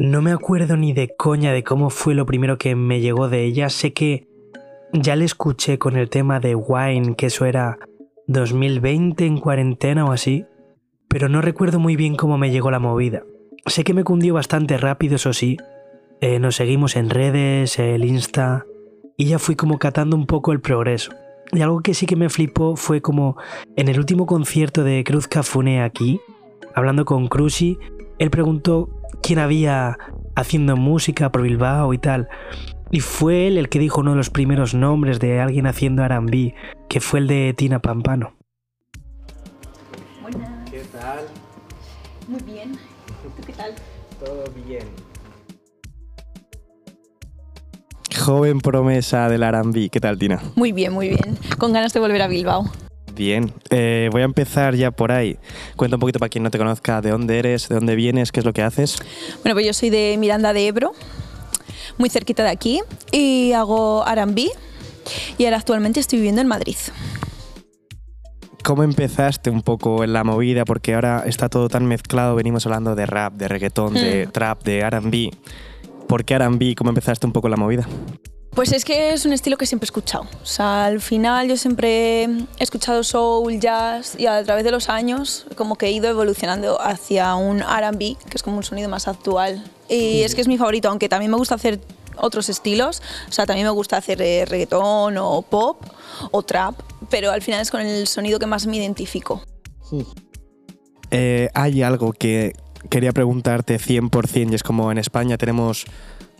No me acuerdo ni de coña de cómo fue lo primero que me llegó de ella. Sé que ya le escuché con el tema de Wine, que eso era 2020 en cuarentena o así, pero no recuerdo muy bien cómo me llegó la movida. Sé que me cundió bastante rápido, eso sí. Eh, nos seguimos en redes, el Insta, y ya fui como catando un poco el progreso. Y algo que sí que me flipó fue como en el último concierto de Cruz Cafune aquí, hablando con Cruci, él preguntó quién había haciendo música por Bilbao y tal. Y fue él el que dijo uno de los primeros nombres de alguien haciendo RB, que fue el de Tina Pampano. Buenas. ¿Qué tal? Muy bien. ¿Tú qué tal? Todo bien. Joven promesa del R&B. ¿Qué tal, Tina? Muy bien, muy bien. Con ganas de volver a Bilbao. Bien, eh, voy a empezar ya por ahí. Cuenta un poquito para quien no te conozca de dónde eres, de dónde vienes, qué es lo que haces. Bueno, pues yo soy de Miranda de Ebro, muy cerquita de aquí, y hago R&B. Y ahora actualmente estoy viviendo en Madrid. ¿Cómo empezaste un poco en la movida? Porque ahora está todo tan mezclado, venimos hablando de rap, de reggaetón, de Mm. trap, de R&B. ¿Por qué R&B? ¿Cómo empezaste un poco en la movida? Pues es que es un estilo que siempre he escuchado. O sea, al final yo siempre he escuchado soul, jazz y a través de los años como que he ido evolucionando hacia un R&B, que es como un sonido más actual. Y es que es mi favorito, aunque también me gusta hacer otros estilos. O sea, también me gusta hacer eh, reggaetón o pop o trap, pero al final es con el sonido que más me identifico. Eh, hay algo que quería preguntarte 100% y es como en España tenemos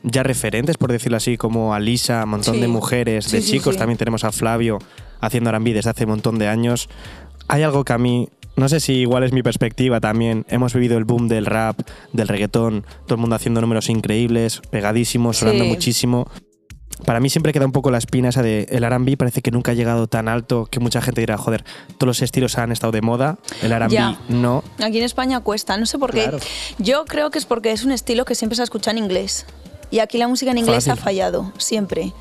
ya referentes, por decirlo así, como a Lisa, un montón Sí. de mujeres, de Sí, sí, chicos, sí. también tenemos a Flavio haciendo R&B desde hace un montón de años. Hay algo que a mí, no sé si igual es mi perspectiva también, hemos vivido el boom del rap, del reggaetón, todo el mundo haciendo números increíbles, pegadísimos, sonando Sí. muchísimo. Para mí siempre queda un poco la espina esa de el R&B parece que nunca ha llegado tan alto que mucha gente dirá, joder, todos los estilos han estado de moda, el R&B no. Aquí en España cuesta, no sé por qué. Claro. Yo creo que es porque es un estilo que siempre se ha escuchado en inglés. Y aquí la música en inglés Fácil. ha fallado, siempre.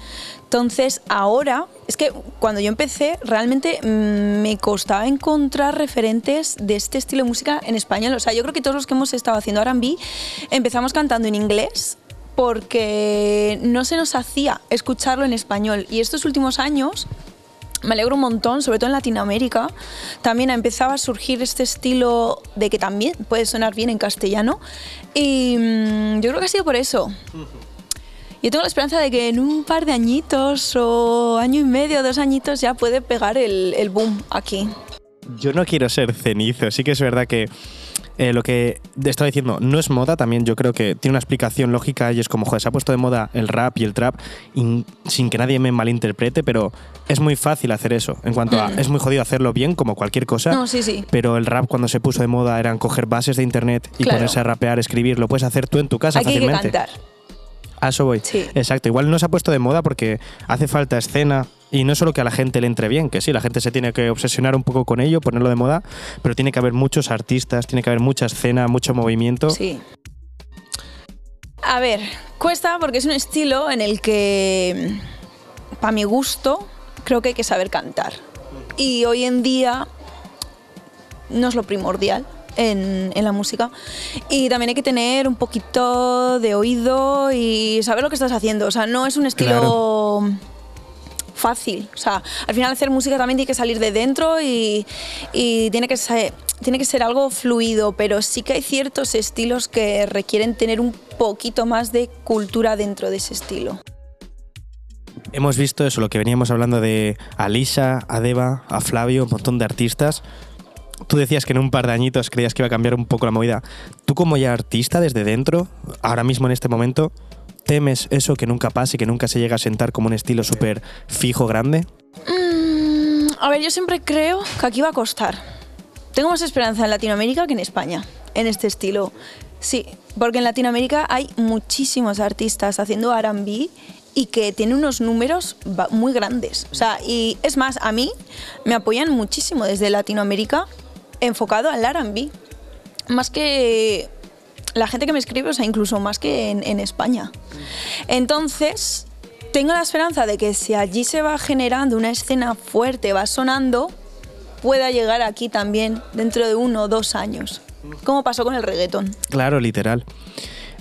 Entonces, ahora, es que cuando yo empecé, realmente mm, me costaba encontrar referentes de este estilo de música en español. O sea, yo creo que todos los que hemos estado haciendo R&B empezamos cantando en inglés porque no se nos hacía escucharlo en español. Y estos últimos años me alegro un montón, sobre todo en Latinoamérica, también empezaba a surgir este estilo de que también puede sonar bien en castellano. Y mm, yo creo que ha sido por eso. Yo tengo la esperanza de que en un par de añitos o año y medio, dos añitos ya puede pegar el, el boom aquí. Yo no quiero ser cenizo, sí que es verdad que eh, lo que estaba diciendo no es moda, también yo creo que tiene una explicación lógica y es como, joder, se ha puesto de moda el rap y el trap sin que nadie me malinterprete, pero es muy fácil hacer eso. En cuanto a, es muy jodido hacerlo bien, como cualquier cosa. Mm. No, sí, sí. Pero el rap cuando se puso de moda eran coger bases de internet y Claro. ponerse a rapear, escribir, lo puedes hacer tú en tu casa Aquí hay que fácilmente. cantar. A eso voy. Sí. Exacto. Igual no se ha puesto de moda porque hace falta escena. Y no solo que a la gente le entre bien, que sí, la gente se tiene que obsesionar un poco con ello, ponerlo de moda, pero tiene que haber muchos artistas, tiene que haber mucha escena, mucho movimiento. Sí. A ver, cuesta porque es un estilo en el que, para mi gusto, creo que hay que saber cantar. Y hoy en día no es lo primordial en, en la música. Y también hay que tener un poquito de oído y saber lo que estás haciendo. O sea, no es un estilo fácil. O sea, al final hacer música también tiene que salir de dentro y, y tiene, que ser, tiene que ser algo fluido, pero sí que hay ciertos estilos que requieren tener un poquito más de cultura dentro de ese estilo. Hemos visto eso, lo que veníamos hablando de Alisa, a Deva, a Flavio, un montón de artistas. Tú decías que en un par de añitos creías que iba a cambiar un poco la movida. Tú como ya artista desde dentro, ahora mismo en este momento, ¿temes eso que nunca pase, que nunca se llega a sentar como un estilo súper fijo, grande? Mm, a ver, yo siempre creo que aquí va a costar. Tengo más esperanza en Latinoamérica que en España, en este estilo. Sí, porque en Latinoamérica hay muchísimos artistas haciendo RB y que tienen unos números muy grandes. O sea, y es más, a mí me apoyan muchísimo desde Latinoamérica enfocado al RB. Más que la gente que me escribe, o sea, incluso más que en, España. Entonces, tengo la esperanza de que si allí se va generando una escena fuerte, va sonando, pueda llegar aquí también dentro de uno o dos años. Como pasó con el reggaetón. Claro, literal.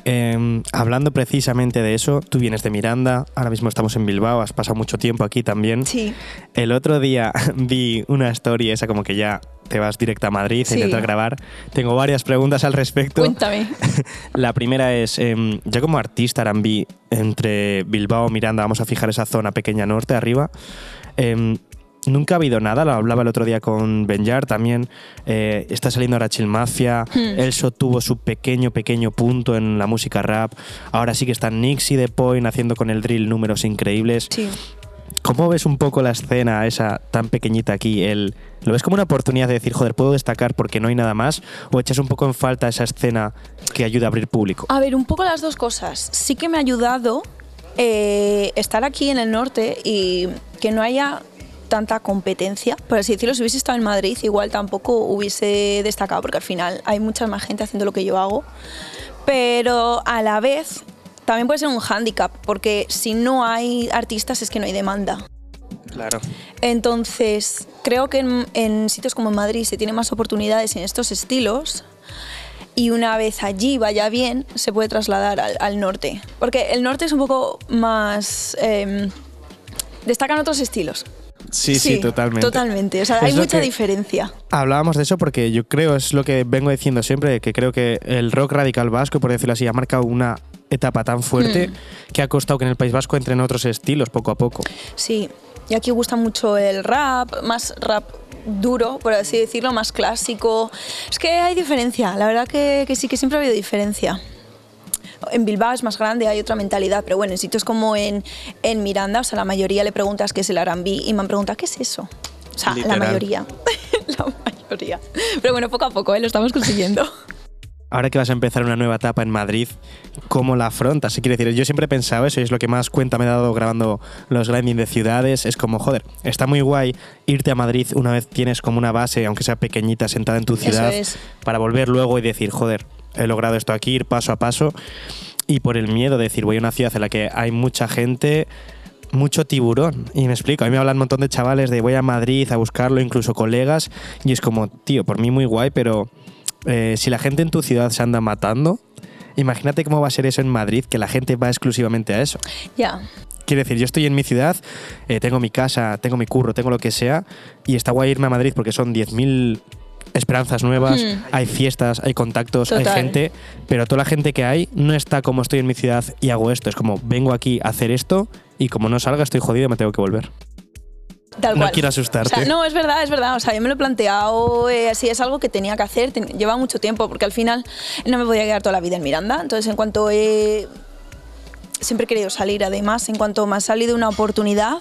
Em, hablando precisamente de eso, tú vienes de Miranda, ahora mismo estamos en Bilbao, has pasado mucho tiempo aquí también. Sí. El otro día vi una story, esa como que ya te vas directa a Madrid Sí. a intentar grabar. Tengo varias preguntas al respecto. Cuéntame. La primera es, em, yo como artista Arambi, entre Bilbao y Miranda, vamos a fijar esa zona pequeña norte arriba, em, nunca ha habido nada, lo hablaba el otro día con Benjar también, eh, está saliendo ahora Chill Mafia, Hmm. Elso tuvo su pequeño, pequeño punto en la música rap, ahora sí que están Nix y The Point haciendo con el drill números increíbles. Sí. ¿Cómo ves un poco la escena esa tan pequeñita aquí? El, ¿Lo ves como una oportunidad de decir, joder, puedo destacar porque no hay nada más? ¿O echas un poco en falta esa escena que ayuda a abrir público? A ver, un poco las dos cosas. Sí que me ha ayudado eh, estar aquí en el norte y que no haya tanta competencia. Por así decirlo, si hubiese estado en Madrid, igual tampoco hubiese destacado, porque al final hay mucha más gente haciendo lo que yo hago. Pero a la vez también puede ser un hándicap, porque si no hay artistas es que no hay demanda. Claro. Entonces, creo que en, en sitios como en Madrid se tiene más oportunidades en estos estilos y una vez allí vaya bien, se puede trasladar al, al norte. Porque el norte es un poco más... eh, destacan otros estilos. Sí, sí, totalmente. Totalmente. O sea, hay mucha diferencia. Hablábamos de eso porque yo creo, es lo que vengo diciendo siempre, que creo que el rock radical vasco, por decirlo así, ha marcado una etapa tan fuerte que ha costado que en el País Vasco entren otros estilos poco a poco. Sí. Y aquí gusta mucho el rap, más rap duro, por así decirlo, más clásico. Es que hay diferencia, la verdad que, que sí, que siempre ha habido diferencia. En Bilbao es más grande, hay otra mentalidad, pero bueno, en sitios como en, en Miranda, o sea, la mayoría le preguntas qué es el R&B y me han preguntado, ¿qué es eso? O sea, Literal. la mayoría. la mayoría. Pero bueno, poco a poco, ¿eh? lo estamos consiguiendo. Ahora que vas a empezar una nueva etapa en Madrid, ¿cómo la afrontas? Sí, quiero decir, yo siempre he pensado eso y es lo que más cuenta me he dado grabando los grinding de ciudades. Es como, joder, está muy guay irte a Madrid una vez tienes como una base, aunque sea pequeñita, sentada en tu ciudad, es. para volver luego y decir, joder, he logrado esto aquí, ir paso a paso. Y por el miedo de decir, voy a una ciudad en la que hay mucha gente, mucho tiburón. Y me explico, a mí me hablan un montón de chavales de voy a Madrid a buscarlo, incluso colegas, y es como, tío, por mí muy guay, pero eh, si la gente en tu ciudad se anda matando, imagínate cómo va a ser eso en Madrid, que la gente va exclusivamente a eso. Ya. Quiero decir, yo estoy en mi ciudad, eh, tengo mi casa, tengo mi curro, tengo lo que sea, y está guay irme a Madrid porque son 10.000 esperanzas nuevas, Hmm. hay fiestas, hay contactos, hay gente, pero toda la gente que hay no está como estoy en mi ciudad y hago esto. Es como, vengo aquí a hacer esto y como no salga estoy jodido y me tengo que volver. Tal No quiero asustarte. O sea, no, es verdad, es verdad. O sea, yo me lo he planteado eh, así, es algo que tenía que hacer. ten- lleva mucho tiempo, porque al final no me podía quedar toda la vida en Miranda. Entonces, en cuanto he. Siempre he querido salir, además, en cuanto me ha salido una oportunidad,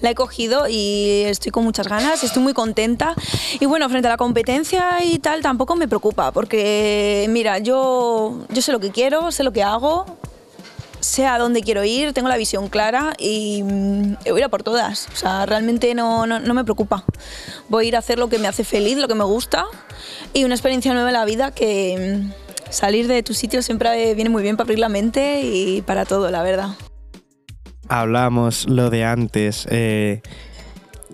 la he cogido y estoy con muchas ganas, estoy muy contenta. Y bueno, frente a la competencia y tal, tampoco me preocupa, porque mira, yo, yo sé lo que quiero, sé lo que hago, sé a dónde quiero ir, tengo la visión clara y voy a ir a por todas. O sea, realmente no, no, no me preocupa. Voy a ir a hacer lo que me hace feliz, lo que me gusta y una experiencia nueva en la vida que mm, salir de tu sitio siempre viene muy bien para abrir la mente y para todo, la verdad. Hablamos lo de antes. eh,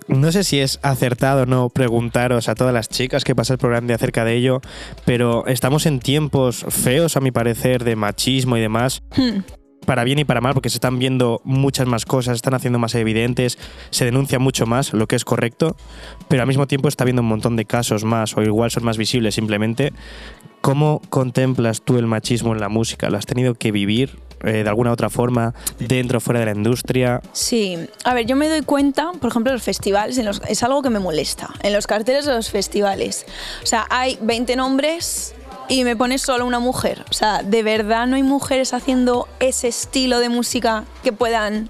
no sé si es acertado o no preguntaros a todas las chicas que pasáis por grande acerca de ello, pero estamos en tiempos feos, a mi parecer, de machismo y demás. Hmm. para bien y para mal, porque se están viendo muchas más cosas, se están haciendo más evidentes, se denuncia mucho más, lo que es correcto, pero al mismo tiempo está habiendo un montón de casos más, o igual son más visibles simplemente. ¿Cómo contemplas tú el machismo en la música? ¿Lo has tenido que vivir eh, de alguna otra forma, dentro o fuera de la industria? Sí, a ver, yo me doy cuenta, por ejemplo, los festivales, en los- es algo que me molesta, en los carteles de los festivales. O sea, hay 20 nombres y me pones solo una mujer. O sea, de verdad no hay mujeres haciendo ese estilo de música que puedan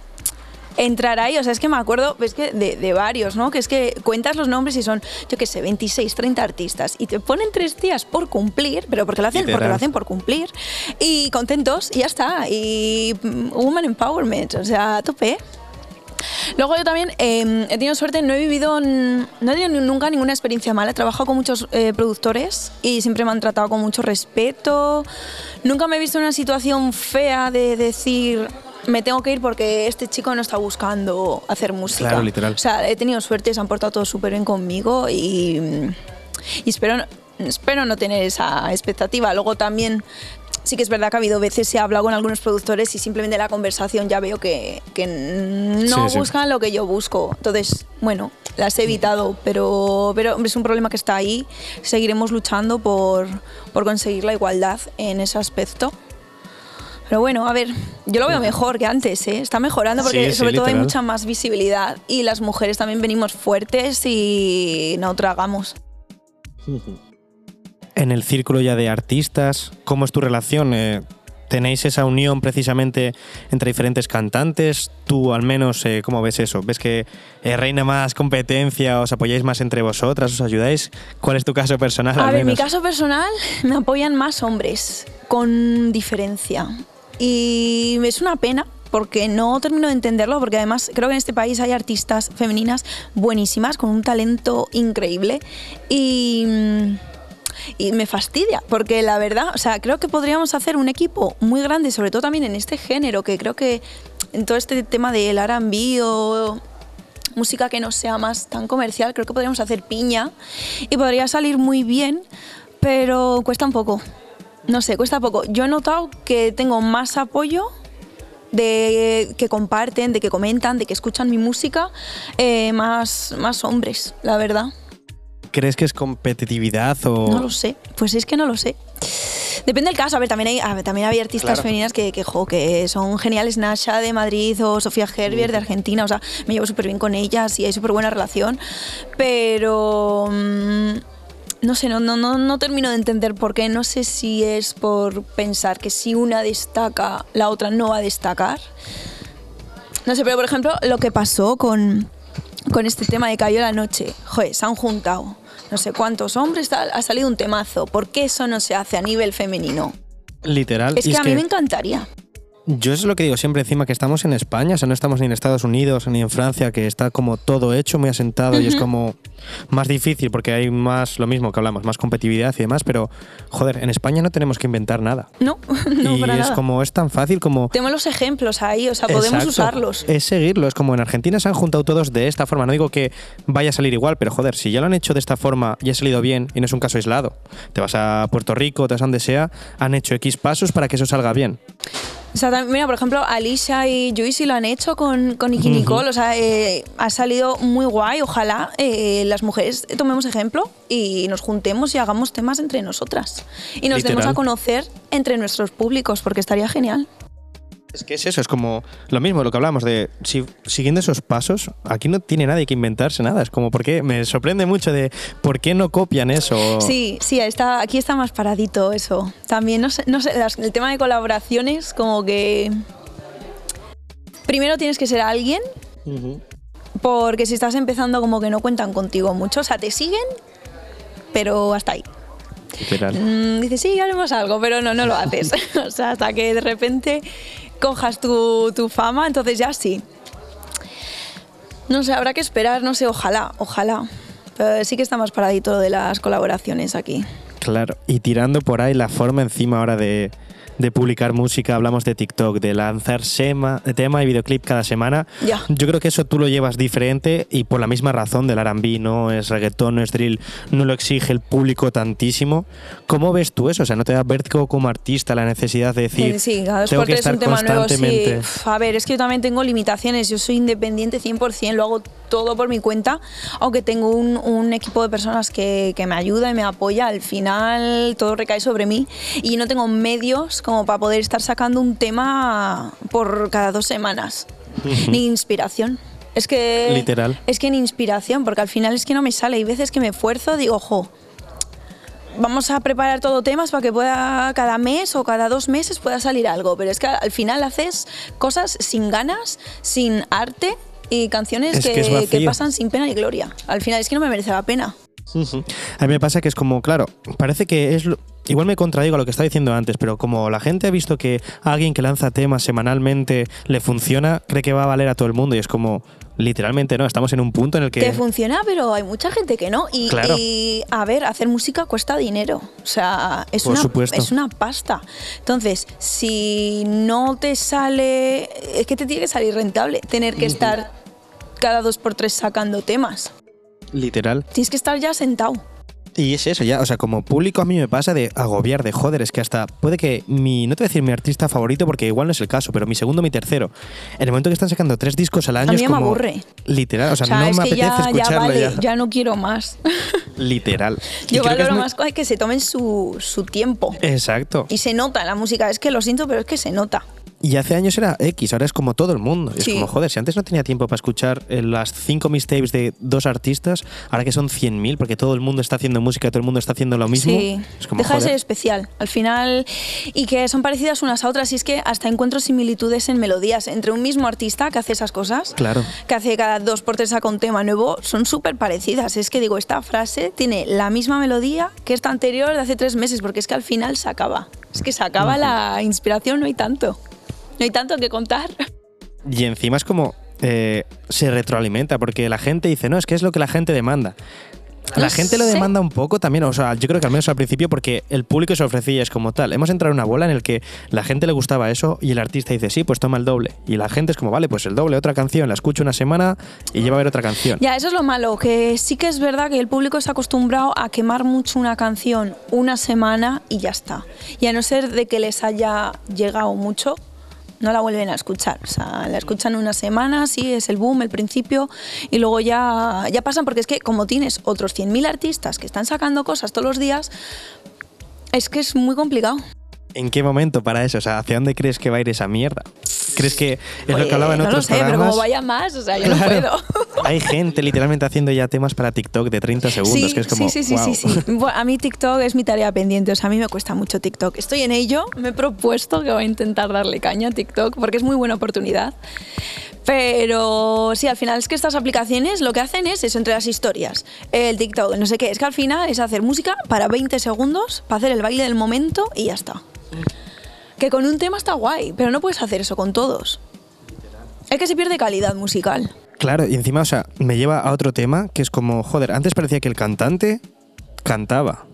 entrar ahí. O sea, es que me acuerdo es que de, de varios, ¿no? Que es que cuentas los nombres y son, yo qué sé, 26, 30 artistas y te ponen tres días por cumplir, pero porque lo hacen, porque lo hacen por cumplir y contentos y ya está. Y mm, Woman Empowerment, o sea, tope. Luego yo también eh, he tenido suerte, no he vivido, no he tenido nunca ninguna experiencia mala. He trabajado con muchos eh, productores y siempre me han tratado con mucho respeto. Nunca me he visto en una situación fea de decir me tengo que ir porque este chico no está buscando hacer música. Claro, literal. O sea, he tenido suerte, se han portado todos súper bien conmigo y, y espero, espero no tener esa expectativa. Luego también sí que es verdad que ha habido veces, ha hablado con algunos productores y simplemente la conversación ya veo que, que no Sí, sí. buscan lo que yo busco. Entonces, bueno, las he evitado, pero, pero es un problema que está ahí. Seguiremos luchando por, por conseguir la igualdad en ese aspecto. Pero bueno, a ver, yo lo veo mejor que antes, ¿eh? Está mejorando porque Sí, sí, sobre todo hay mucha más visibilidad y las mujeres también venimos fuertes y no tragamos. En el círculo ya de artistas, ¿cómo es tu relación? Eh, ¿Tenéis esa unión precisamente entre diferentes cantantes? Tú al menos, eh, ¿cómo ves eso? ¿Ves que eh, reina más competencia? ¿Os apoyáis más entre vosotras? ¿Os ayudáis? ¿Cuál es tu caso personal? A al ver, mi menos? caso personal me apoyan más hombres, con diferencia. Y es una pena porque no termino de entenderlo, porque además creo que en este país hay artistas femeninas buenísimas, con un talento increíble. Y, y me fastidia, porque la verdad, o sea, creo que podríamos hacer un equipo muy grande, sobre todo también en este género, que creo que en todo este tema del RB o música que no sea más tan comercial, creo que podríamos hacer piña y podría salir muy bien, pero cuesta un poco. No sé, cuesta poco. Yo he notado que tengo más apoyo de que comparten, de que comentan, de que escuchan mi música, eh, más, más hombres, la verdad. ¿Crees que es competitividad o...? No lo sé, pues es que no lo sé. Depende del caso, a ver, también hay, a ver, también hay artistas Claro. femeninas que, que, jo, que son geniales, Nasha de Madrid o Sofía Herbier de Argentina, o sea, me llevo súper bien con ellas y hay súper buena relación, pero mm, no sé, no, no, no, no termino de entender por qué, no sé si es por pensar que si una destaca, la otra no va a destacar. No sé, pero por ejemplo, lo que pasó con, con este tema de Cayó la Noche, joder, se han juntado no sé cuántos hombres, tal, ha salido un temazo. ¿Por qué eso no se hace a nivel femenino? Literal. Es que a mí me encantaría. Yo es lo que digo siempre encima, que estamos en España, o sea, no estamos ni en Estados Unidos ni en Francia, que está como todo hecho, muy asentado y es como más difícil porque hay más, lo mismo que hablamos, más competitividad y demás, pero joder, en España no tenemos que inventar nada. No, no y para es nada. como, es tan fácil como... Tenemos los ejemplos ahí, o sea, podemos Exacto, usarlos. Es seguirlo, es como en Argentina se han juntado todos de esta forma. No digo que vaya a salir igual, pero joder, si ya lo han hecho de esta forma y ha salido bien y no es un caso aislado, te vas a Puerto Rico, te vas a donde sea, han hecho X pasos para que eso salga bien. O sea, también, mira, por ejemplo, Alicia y Juicy lo han hecho con, con Nicky Nicole. O sea, eh, ha salido muy guay. Ojalá eh, las mujeres tomemos ejemplo y nos juntemos y hagamos temas entre nosotras. Y nos demos Literal. a conocer entre nuestros públicos, porque estaría genial. Es que es eso, es como lo mismo, lo que hablamos de si, siguiendo esos pasos, aquí no tiene nadie que inventarse nada. Es como, ¿por qué? Me sorprende mucho de por qué no copian eso. Sí, sí, está, aquí está más paradito eso. También, no sé, no sé, las- el tema de colaboraciones, como que. Primero tienes que ser alguien, porque si estás empezando, como que no cuentan contigo mucho. O sea, te siguen, pero hasta ahí. Literal. Mm, dices, sí, haremos algo, pero no, no lo haces. o sea, hasta que de repente cojas tu, tu fama, entonces ya sí. No sé, habrá que esperar, no sé, ojalá, ojalá. Pero sí que está más paradito lo de las colaboraciones aquí. Claro. Y tirando por ahí la forma encima ahora de, de publicar música, hablamos de TikTok, de lanzar sema- tema y videoclip cada semana. Ya. Yo creo que eso tú lo llevas diferente y por la misma razón del R&B, no es reggaetón, no es drill, no lo exige el público tantísimo. ¿Cómo ves tú eso? O sea, ¿no te da vértigo como artista la necesidad de decir, Eh, sí, tengo que estar un tema nuevo, sí. constantemente? A ver, es que yo también tengo limitaciones. Yo soy independiente 100%, lo hago todo por mi cuenta, aunque tengo un, un equipo de personas que, que me ayuda y me apoya. Al final todo recae sobre mí y no tengo medios como para poder estar sacando un tema por cada dos semanas. Ni inspiración. Es que. Literal. Es que ni inspiración, porque al final es que no me sale. Hay veces que me esfuerzo, digo, ojo, vamos a preparar todo temas para que pueda cada mes o cada dos meses pueda salir algo. Pero es que al final haces cosas sin ganas, sin arte y canciones Es que, que pasan sin pena y gloria. Al final es que no me merece la pena. A mí me pasa que es como, claro, parece que es... lo- Igual me contradigo a lo que estaba diciendo antes, pero como la gente ha visto que alguien que lanza temas semanalmente le funciona, cree que va a valer a todo el mundo y es como, literalmente no, estamos en un punto en el que... Te funciona, pero hay mucha gente que no. Y, Claro. y, a ver, hacer música cuesta dinero. O sea, es, Por una, supuesto. es una pasta. Entonces, si no te sale. Es que te tiene que salir rentable tener que estar cada dos por tres sacando temas. Literal. Tienes que estar ya sentado. Y es eso, ya, o sea, como público a mí me pasa de agobiar, de joder, es que hasta puede que mi, no te voy a decir mi artista favorito porque igual no es el caso, pero mi segundo, mi tercero, en el momento que están sacando tres discos al año A mí es me como... aburre. Literal, o sea, O sea, no me apetece ya, ya vale, ya. ya no quiero más. Literal. Yo creo que es valoro muy- más cosas que se tomen su, su tiempo. Exacto. Y se nota la música, es que lo siento, pero es que se nota. Y hace años era X, ahora es como todo el mundo. Es como, joder, si antes no tenía tiempo para escuchar eh, las cinco mixtapes de dos artistas, ahora que son 100.000, porque todo el mundo está haciendo música, todo el mundo está haciendo lo mismo. Sí, Es como, deja de ser especial. Al final, y que son parecidas unas a otras, y es que hasta encuentro similitudes en melodías entre un mismo artista que hace esas cosas, Claro. que hace cada dos por tres saca un tema nuevo, son súper parecidas. Es que digo, esta frase tiene la misma melodía que esta anterior de hace tres meses, porque es que al final se acaba. Es que se acaba la inspiración, no hay tanto. No hay tanto que contar. Y encima es como eh, se retroalimenta, porque la gente dice, no, es que es lo que la gente demanda. La No gente lo demanda un poco también, o sea, yo creo que al menos al principio, porque el público se ofrecía, es como tal. Hemos entrado en una bola en el que la gente le gustaba eso y el artista dice, sí, pues toma el doble. Y la gente es como, vale, pues el doble, otra canción, la escucho una semana y lleva a ver otra canción. Ya, eso es lo malo, que sí que es verdad que el público está acostumbrado a quemar mucho una canción una semana y ya está. Y a no ser de que les haya llegado mucho, no la vuelven a escuchar. O sea, la escuchan una semana, sí, es el boom, el principio, y luego ya, ya pasan, porque es que como tienes otros 100.000 artistas que están sacando cosas todos los días, es que es muy complicado. ¿En qué momento para eso? O sea, ¿hacia dónde crees que va a ir esa mierda? ¿Crees que es lo que hablaba en no lo sé, pero como vaya más, o sea, yo Claro. no puedo. Hay gente literalmente haciendo ya temas para TikTok de 30 segundos, Sí, que es como, sí, sí, sí, "Guau". sí, sí. Bueno, a mí TikTok es mi tarea pendiente, o sea, a mí me cuesta mucho TikTok. Estoy en ello, me he propuesto que voy a intentar darle caña a TikTok porque es muy buena oportunidad. Pero sí, al final es que estas aplicaciones lo que hacen es eso, entre las historias, el TikTok, no sé qué, es que al final es hacer música para 20 segundos, para hacer el baile del momento y ya está. Que con un tema está guay, pero no puedes hacer eso con todos. Es que se pierde calidad musical. Claro, y encima, o sea, me lleva a otro tema que es como, joder, antes parecía que el cantante cantaba.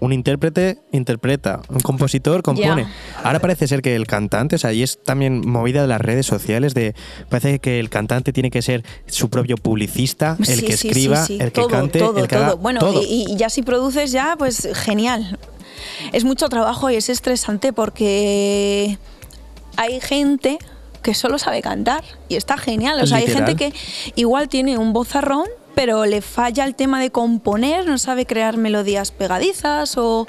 Un intérprete interpreta, un compositor compone. Ahora parece ser que el cantante, o sea, y es también movida de las redes sociales de parece que el cantante tiene que ser su propio publicista, el Sí, que sí, escriba, sí, sí. el que Todo, cante, todo, el que todo. haga Bueno, todo. Y, y ya si produces ya, pues genial. Es mucho trabajo y es estresante porque hay gente que solo sabe cantar y está genial. O sea, hay gente que igual tiene un vozarrón, pero le falla el tema de componer, no sabe crear melodías pegadizas o...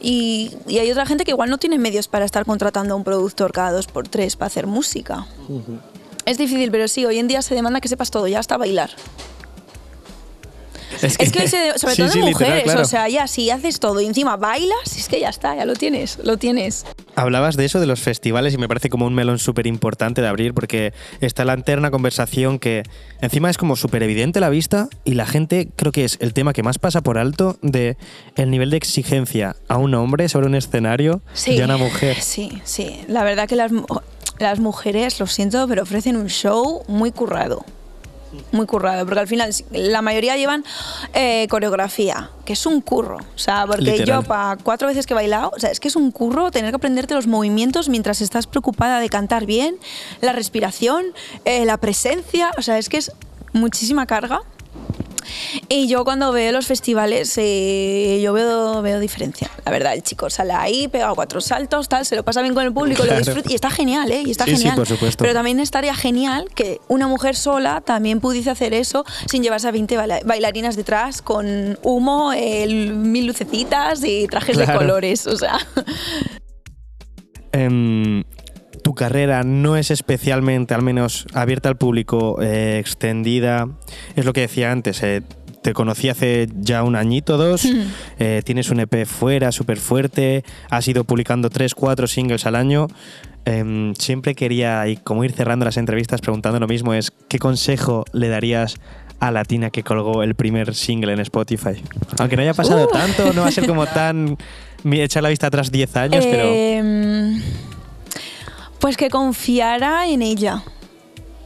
Y, y hay otra gente que igual no tiene medios para estar contratando a un productor cada dos por tres para hacer música. Es difícil, pero sí, hoy en día se demanda que sepas todo, ya hasta bailar. Es que se- sobre Sí, todo sí, en literal, mujeres, claro. o sea, ya si haces todo y encima bailas, es que ya está, ya lo tienes, lo tienes. Hablabas de eso, de los festivales, y me parece como un melón súper importante de abrir, porque está la eterna conversación que encima es como súper evidente la vista, y la gente creo que es el tema que más pasa por alto de el nivel de exigencia a un hombre sobre un escenario y a una mujer. Sí, sí. La verdad que las, las mujeres, lo siento, pero ofrecen un show muy currado. Muy currado, porque al final la mayoría llevan eh, coreografía, que es un curro. O sea, porque Literal. yo para cuatro veces que he bailado, o sea, es que es un curro tener que aprenderte los movimientos mientras estás preocupada de cantar bien, la respiración, eh, la presencia, o sea, es que es muchísima carga. Y yo cuando veo los festivales, eh, yo veo, veo diferencia. La verdad, el chico sale ahí, pega cuatro saltos, tal, se lo pasa bien con el público, Claro. lo disfruta y está genial, ¿eh? Y está Sí, sí, genial. por supuesto. Pero también estaría genial que una mujer sola también pudiese hacer eso sin llevarse a 20 baila- bailarinas detrás con humo, mil lucecitas y trajes de colores. O sea, Em, tu carrera no es especialmente, al menos, abierta al público, eh, extendida. Es lo que decía antes. eh, te conocí hace ya un añito, dos. eh, tienes un EP fuera, súper fuerte. Has ido publicando tres, cuatro singles al año. Em, siempre quería, y como ir cerrando las entrevistas preguntando lo mismo, es ¿qué consejo le darías a Latina que colgó el primer single en Spotify? Aunque no haya pasado Uh. tanto, no va a ser como tan... Echar la vista atrás 10 años, pero... Pues que confiara en ella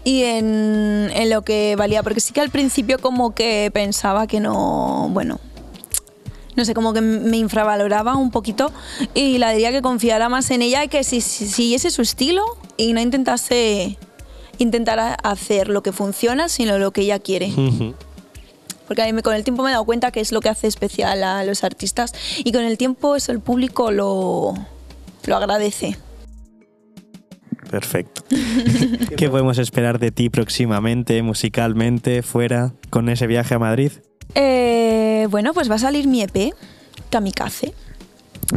y en, en lo que valía, porque sí que al principio como que pensaba que no, bueno, no sé, como que me infravaloraba un poquito y la diría que confiara más en ella y que si, si- siguiese su estilo y no intentase intentar hacer lo que funciona, sino lo que ella quiere. Porque a mí con el tiempo me he dado cuenta que es lo que hace especial a los artistas y con el tiempo eso el público lo, lo agradece. Perfecto. ¿Qué podemos esperar de ti próximamente, musicalmente, fuera, con ese viaje a Madrid? Eh, bueno, pues va a salir mi EP, Kamikaze,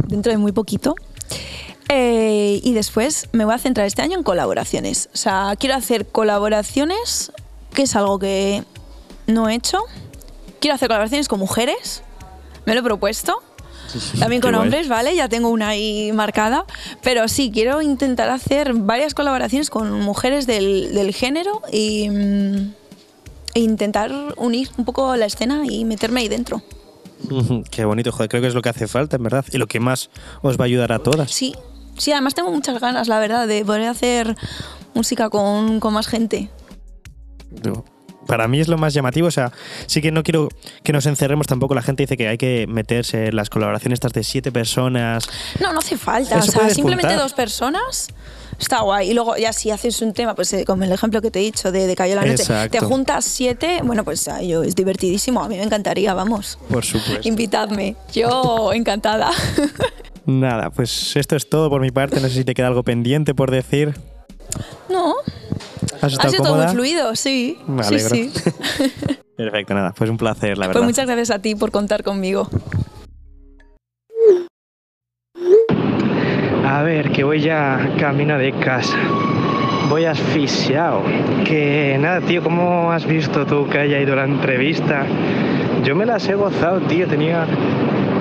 dentro de muy poquito. Eh, y después me voy a centrar este año en colaboraciones. O sea, quiero hacer colaboraciones, que es algo que no he hecho. Quiero hacer colaboraciones con mujeres, me lo he propuesto. También con hombres, ¿vale? Ya tengo una ahí marcada. Pero sí, quiero intentar hacer varias colaboraciones con mujeres del, género y mm, e intentar unir un poco la escena y meterme ahí dentro. Qué bonito, joder, creo que es lo que hace falta, en verdad, y lo que más os va a ayudar a todas. Sí, sí, además tengo muchas ganas, la verdad, de poder hacer música con, con más gente para mí es lo más llamativo. O sea, sí que no quiero que nos encerremos tampoco. La gente dice que hay que meterse en las colaboraciones estas de siete personas. No, no hace falta. o sea, simplemente dos personas. Está guay. Y luego, ya si haces un tema, pues eh, como el ejemplo que te he dicho de, de Cayó la Noche, te juntas siete, bueno, pues yo, es divertidísimo. A mí me encantaría, vamos. Por supuesto. Invitadme. Yo encantada. Nada, pues esto es todo por mi parte. No sé si te queda algo pendiente por decir. No, ¿Has ha sido todo muy fluido, sí. Me alegro. Sí, Perfecto, nada, pues un placer, la pues verdad. Pues muchas gracias a ti por contar conmigo. A ver, que voy ya camino de casa. Voy asfixiado. Que nada, tío, ¿cómo has visto tú que haya ido la entrevista? Yo me las he gozado, tío. Tenía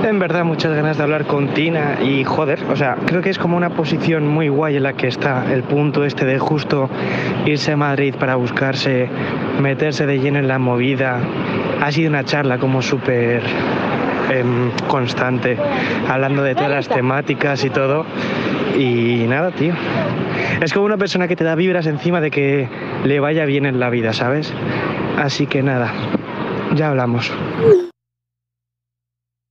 en verdad muchas ganas de hablar con Tina y joder, o sea, creo que es como una posición muy guay en la que está el punto este de justo irse a Madrid para buscarse, meterse de lleno en la movida. Ha sido una charla como súper em, constante, hablando de todas las temáticas y todo. Y nada, tío. Es como una persona que te da vibras encima de que le vaya bien en la vida, ¿sabes? Así que nada, ya hablamos.